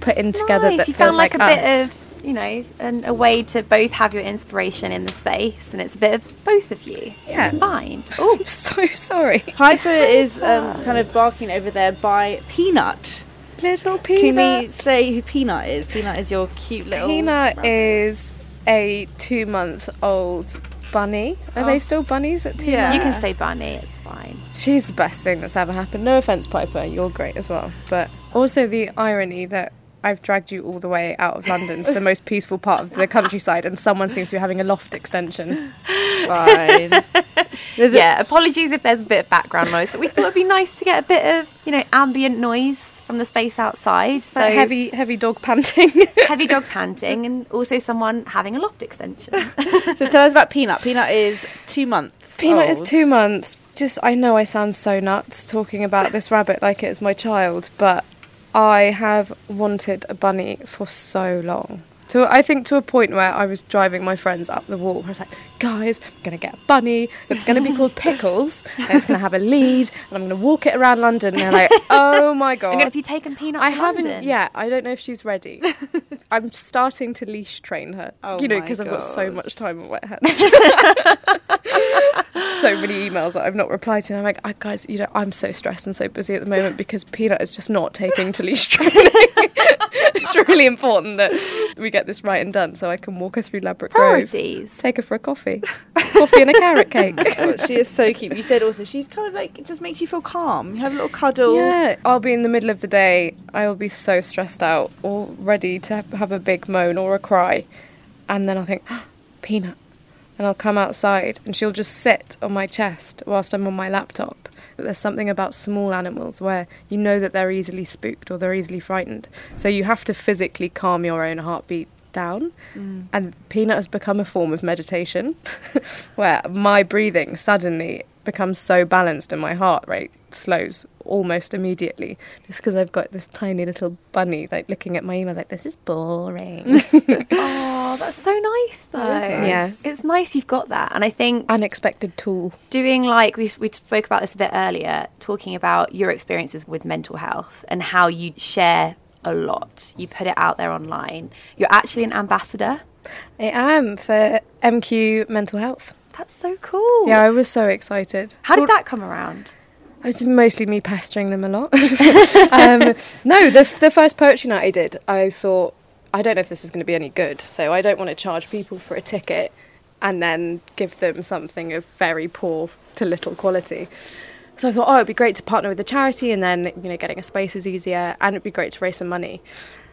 put in together nice. that you feels found like, like, a us. bit of, you know, an, a way to both have your inspiration in the space, and it's a bit of both of you Yeah. combined. Oh, I'm so sorry. Piper is um, kind of barking over there by Peanut. Little Can we say who Peanut is? Peanut is your cute little. Peanut rabbit. is a two month old bunny. Are they oh. still bunnies at two Yeah. You can say bunny, it's fine. She's the best thing that's ever happened. No offense, Piper, you're great as well. But also the irony that I've dragged you all the way out of London to the most peaceful part of the countryside, and someone seems to be having a loft extension. fine. There's a- Yeah, apologies if there's a bit of background noise, but we thought it'd be nice to get a bit of, you know, ambient noise from the space outside. So So heavy, heavy dog panting. heavy dog panting, and also someone having a loft extension. so tell us about Peanut. Peanut is two months. Peanut is two months. Just, I know I sound so nuts talking about this rabbit like it's my child, but I have wanted a bunny for so long. To, I think to a point where I was driving my friends up the wall. I was like, guys, I'm going to get a bunny. It's going to be called Pickles. And it's going to have a lead. And I'm going to walk it around London. And they're like, oh my God. Have you taken Peanut? I haven't London? yet. I don't know if she's ready. I'm starting to leash train her. Oh you know, because I've got so much time on my hands. so many emails that I've not replied to. And I'm like, "Ah, guys, you know, I'm so stressed and so busy at the moment because Peanut is just not taking to leash training. It's really important that we get this right and done so I can walk her through Ladbroke Grove. Take her for a coffee. coffee and a carrot cake. Oh, she is so cute. You said also she kind of like it just makes you feel calm. You have a little cuddle. Yeah, I'll be in the middle of the day. I'll be so stressed out or ready to have, have a big moan or a cry. And then I'll think, ah, Peanut. And I'll come outside and she'll just sit on my chest whilst I'm on my laptop. But there's something about small animals where you know that they're easily spooked or they're easily frightened. So you have to physically calm your own heartbeat down. Mm. And Peanut has become a form of meditation where my breathing suddenly become so balanced and my heart rate slows almost immediately just because I've got this tiny little bunny like looking at my email like this is boring. oh, that's so nice though. nice. Yeah. It's nice you've got that. And I think Unexpected tool. doing like we we spoke about this a bit earlier, talking about your experiences with mental health and how you share a lot. You put it out there online. You're actually an ambassador. I am for MQ Mental Health. That's so cool. Yeah, I was so excited. How did that come around? It was mostly me pestering them a lot. um, no, the, the first poetry night I did, I thought, I don't know if this is going to be any good, so I don't want to charge people for a ticket and then give them something of very poor to little quality. So I thought, oh, it'd be great to partner with a charity, and then you know, getting a space is easier, and it'd be great to raise some money.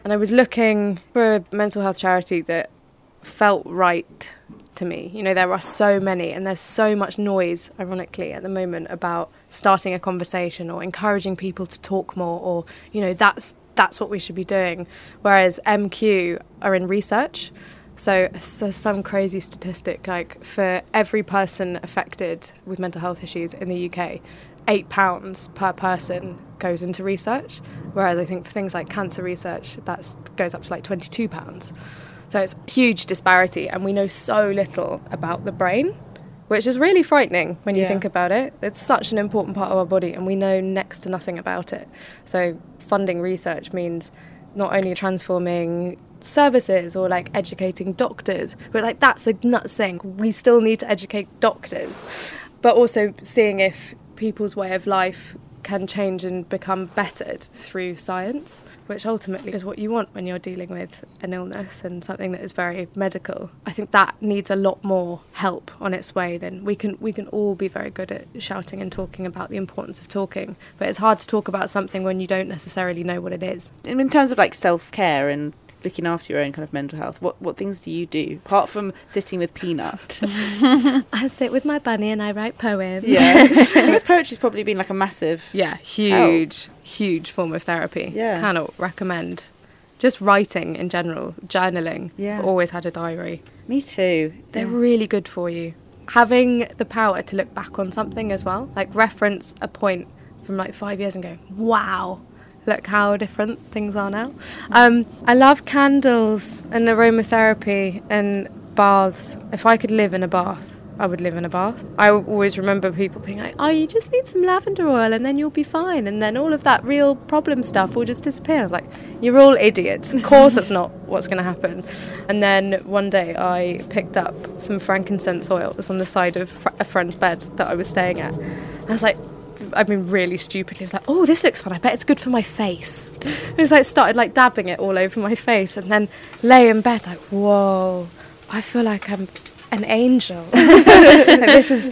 And I was looking for a mental health charity that felt right to me. You know, there are so many, and there's so much noise, ironically, at the moment about starting a conversation or encouraging people to talk more, or you know, that's that's what we should be doing. Whereas MQ are in research. So there's some crazy statistic like for every person affected with mental health issues in the UK, eight pounds per person goes into research. Whereas I think for things like cancer research, that goes up to like twenty two pounds. So it's huge disparity, and we know so little about the brain, which is really frightening when you Yeah. think about it. It's such an important part of our body, and we know next to nothing about it. So funding research means not only transforming services or like educating doctors, but like that's a nuts thing. We still need to educate doctors, but also seeing if people's way of life can change and become bettered through science, which ultimately is what you want when you're dealing with an illness and something that is very medical. I think that needs a lot more help on its way than we can we can all be very good at shouting and talking about the importance of talking, but it's hard to talk about something when you don't necessarily know what it is. In terms of like self care and looking after your own kind of mental health, what what things do you do apart from sitting with Peanut? I sit with my bunny and I write poems. yeah, because poetry's probably been like a massive. Yeah, huge, huge form of therapy. Yeah. Cannot recommend. Just writing in general, journaling. Yeah. I've always had a diary. Me too. They're really good for you. Having the power to look back on something as well, like reference a point from like five years and go, wow, look how different things are now. Um, I love candles and aromatherapy and baths. If I could live in a bath, I would live in a bath. I always remember people being like, oh, you just need some lavender oil and then you'll be fine. And then all of that real problem stuff will just disappear. I was like, you're all idiots. Of course, that's not what's going to happen. And then one day I picked up some frankincense oil. It was on the side of a friend's bed that I was staying at. I was like, I mean, really stupidly, I was like, oh, this looks fun. I bet it's good for my face. And it's like, started like dabbing it all over my face and then lay in bed, like, whoa, I feel like I'm an angel. Like, this is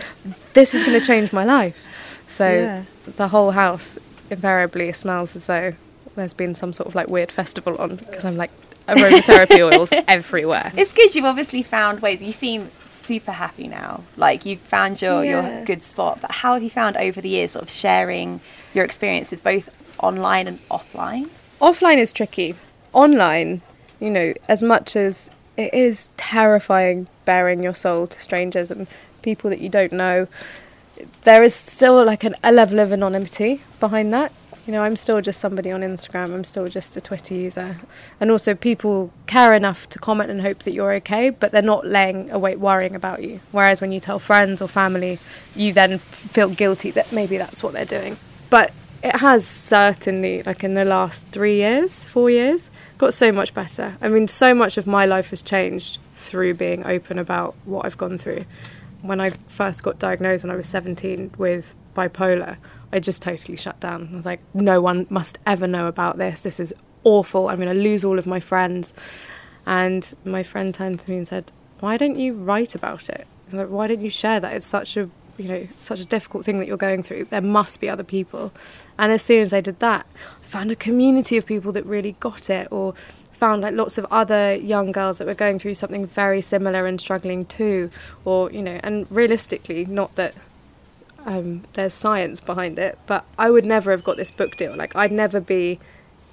this is going to change my life. So Yeah. the whole house invariably smells as though there's been some sort of like weird festival on because I'm like aromatherapy oils everywhere. It's good you've obviously found ways. You seem super happy now. Like you've found your, Yeah. your good spot. But how have you found over the years sort of sharing your experiences both online and offline? Offline is tricky. Online, you know, as much as it is terrifying bearing your soul to strangers and people that you don't know, there is still like an, a level of anonymity behind that. You know, I'm still just somebody on Instagram, I'm still just a Twitter user. And also, people care enough to comment and hope that you're okay, but they're not laying awake worrying about you. Whereas when you tell friends or family, you then feel guilty that maybe that's what they're doing. But it has certainly, like in the last three years, four years, got so much better. I mean, so much of my life has changed through being open about what I've gone through. When I first got diagnosed when I was 17 with bipolar, I just totally shut down. I was like, no one must ever know about this. This is awful. I'm going to lose all of my friends. And my friend turned to me and said, why don't you write about it? Like, why don't you share that? It's such a you know such a difficult thing that you're going through. There must be other people. And as soon as I did that, I found a community of people that really got it, or found like lots of other young girls that were going through something very similar and struggling too, or you know. And realistically, not that um, there's science behind it, but I would never have got this book deal. Like I'd never be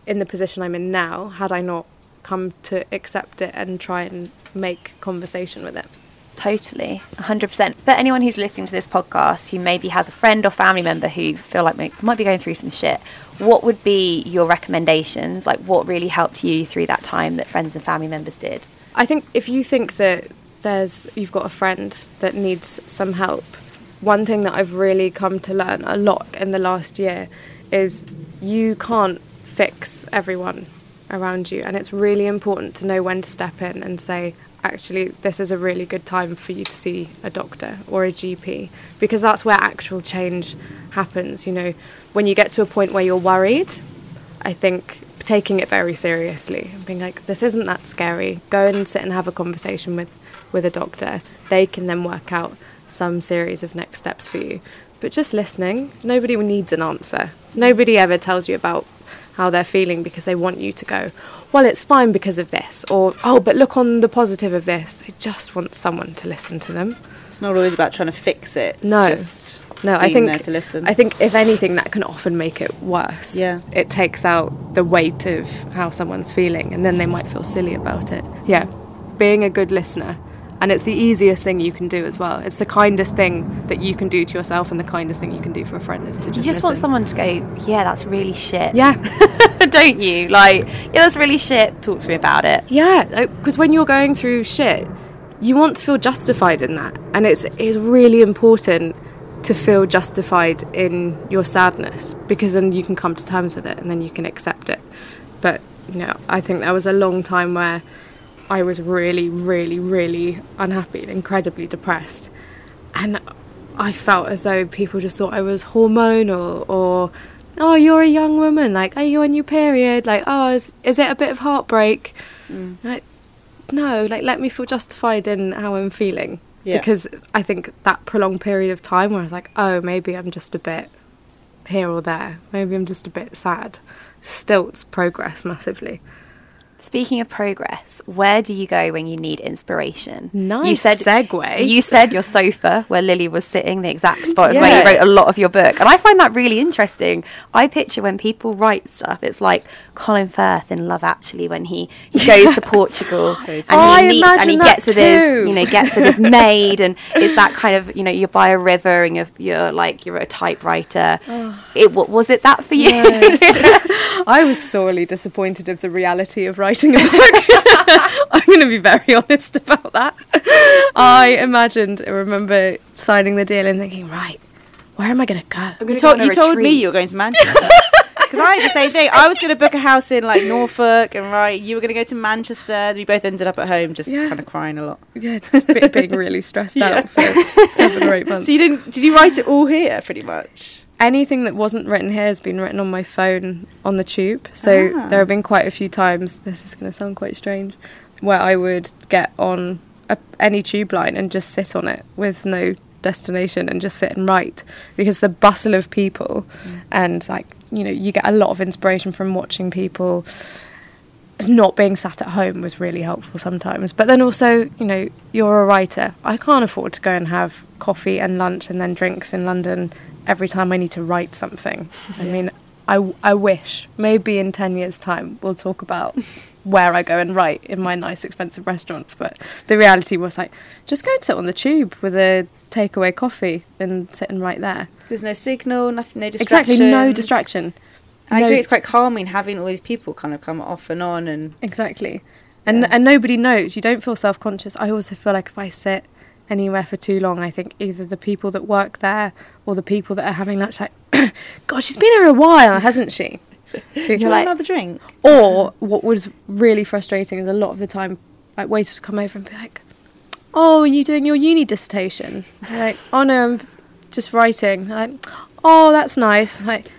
in the position I'm in now had I not come to accept it and try and make conversation with it. Totally, 100%. For anyone who's listening to this podcast who maybe has a friend or family member who feel like might be going through some shit, what would be your recommendations? Like, what really helped you through that time that friends and family members did? I think if you think that there's you've got a friend that needs some help, one thing that I've really come to learn a lot in the last year is you can't fix everyone around you and it's really important to know when to step in and say actually this is a really good time for you to see a doctor or a GP because that's where actual change happens you know when you get to a point where you're worried I think taking it very seriously and being like, this isn't that scary. Go and sit and have a conversation with, with a doctor. They can then work out some series of next steps for you. But just listening, nobody needs an answer. Nobody ever tells you about how they're feeling because they want you to go, well, it's fine because of this, or oh, but look on the positive of this. They just want someone to listen to them. It's not always about trying to fix it. It's No. just No, I think there to listen. I think if anything, that can often make it worse. Yeah. it takes out the weight of how someone's feeling, and then they might feel silly about it. Yeah, being a good listener, and it's the easiest thing you can do as well. It's the kindest thing that you can do to yourself, and the kindest thing you can do for a friend is to just. You just want someone to go, yeah, that's really shit. Yeah, Don't you? Like, yeah, that's really shit. Talk to me about it. yeah, because when you're going through shit, you want to feel justified in that, and it's it's really important to feel justified in your sadness because then you can come to terms with it and then you can accept it. But you know, I think there was a long time where I was really, really, really unhappy and incredibly depressed, and I felt as though people just thought I was hormonal or. Oh, you're a young woman. Like, are you on your period? Like, oh, is, is it a bit of heartbreak? Mm. Like, no, like let me feel justified in how I'm feeling. Yeah. Because I think that prolonged period of time where I was like, oh, maybe I'm just a bit here or there. Maybe I'm just a bit sad. Stilts progress massively. Speaking of progress, where do you go when you need inspiration? Nice you said, segue. You said your sofa where Lily was sitting, the exact spot is where you wrote a lot of your book. And I find that really interesting. I picture when people write stuff, it's like Colin Firth in Love Actually when he, he goes to Portugal and Oh, he meets and he gets with his you know, gets with his maid and it's that kind of, you know, you're by a river and you're you're like you're a typewriter. Oh. It wa- was it that for you? I was sorely disappointed of the reality of writing a book. I'm going to be very honest about that. I imagined, I remember signing the deal and thinking, right, where am I going to go? You told, you told me you were going to Manchester. Because I had the same thing. I was going to book a house in like Norfolk, and right, you were going to go to Manchester. And we both ended up at home, just Yeah. kind of crying a lot. Yeah, just being really stressed Yeah. out for seven or eight months. So you didn't? Did you write it all here, pretty much? Anything that wasn't written here has been written on my phone on the tube. So Ah. there have been quite a few times, this is going to sound quite strange, where I would get on a, any tube line and just sit on it with no destination and just sit and write because the bustle of people and like you know you get a lot of inspiration from watching people not being sat at home was really helpful sometimes. But then also, you know, you're a writer. I can't afford to go and have coffee and lunch and then drinks in London every time I need to write something. I mean, I, I wish maybe in 10 years' time we'll talk about where I go and write in my nice, expensive restaurants. But the reality was like, just go and sit on the tube with a takeaway coffee and sit and write there. There's no signal, nothing, no distractions. Exactly, no distraction. I No- agree. It's quite calming having all these people kind of come off and on, and Exactly. And Yeah. and nobody knows. You don't feel self conscious. I also feel like if I sit anywhere for too long, I think either the people that work there or the people that are having lunch like, God, she's been here a while, hasn't she? do you want like- another drink? Or what was really frustrating is a lot of the time, like waiters would come over and be like, "Oh, are you doing your uni dissertation?" Like, "Oh no, I'm just writing." They're like, "Oh, that's nice." Like,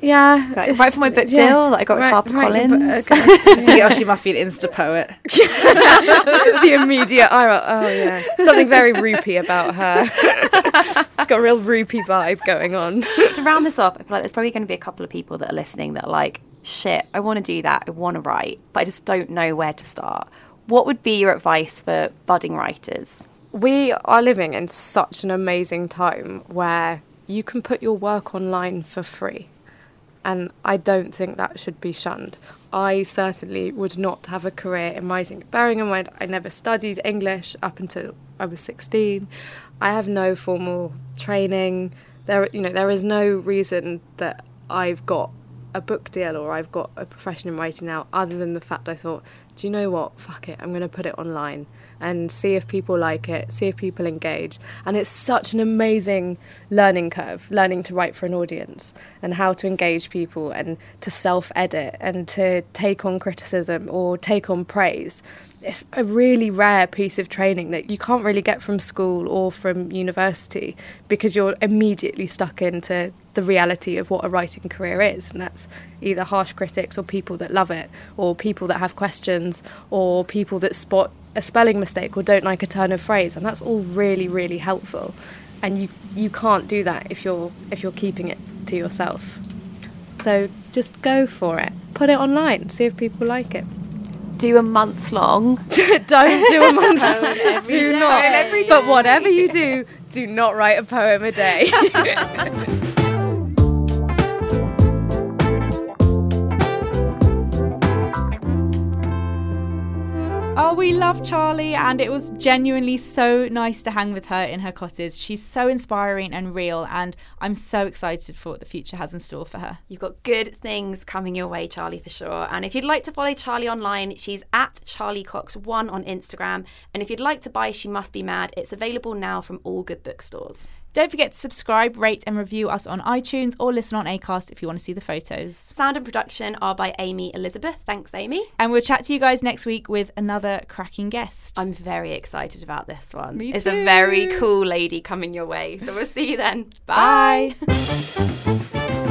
yeah, Right, it's- right for my book deal that I got with HarperCollins. Uh, okay, yeah, she must be an Insta poet. the immediate eye. Oh yeah, something very Rupi about her. She's got a real Rupi vibe going on. to round this off, I feel like there's probably going to be a couple of people that are listening that are like, shit, I want to do that. I want to write, but I just don't know where to start. What would be your advice for budding writers? We are living in such an amazing time where you can put your work online for free. And I don't think that should be shunned. I certainly would not have a career in writing. Bearing in mind, I never studied English up until I was 16. I have no formal training. There, you know, there is no reason that I've got a book deal or I've got a profession in writing now, other than the fact I thought, do you know what? Fuck it, I'm going to put it online and see if people like it, see if people engage. And it's such an amazing learning curve, learning to write for an audience and how to engage people and to self edit and to take on criticism or take on praise. It's a really rare piece of training that you can't really get from school or from university because you're immediately stuck into the reality of what a writing career is, and that's either harsh critics or people that love it, or people that have questions, or people that spot a spelling mistake or don't like a turn of phrase, and that's all really, really helpful. And you you can't do that if you're if you're keeping it to yourself. So just go for it. Put it online. See if people like it. Do a month long. don't do a month. Long. do not. But whatever you do, do not write a poem a day. Oh, we love Charly, and it was genuinely so nice to hang with her in her cottage. She's so inspiring and real, and I'm so excited for what the future has in store for her. You've got good things coming your way, Charly, for sure. And if you'd like to follow Charly online, she's at Charly Cox1 on Instagram. And if you'd like to buy She Must Be Mad, it's available now from all good bookstores. Don't forget to subscribe, rate, and review us on iTunes or listen on Acast if you want to see the photos. Sound and production are by Amy Elizabeth. Thanks, Amy. And we'll chat to you guys next week with another cracking guest. I'm very excited about this one. Me it's a very cool lady coming your way. So we'll see you then. Bye. Bye.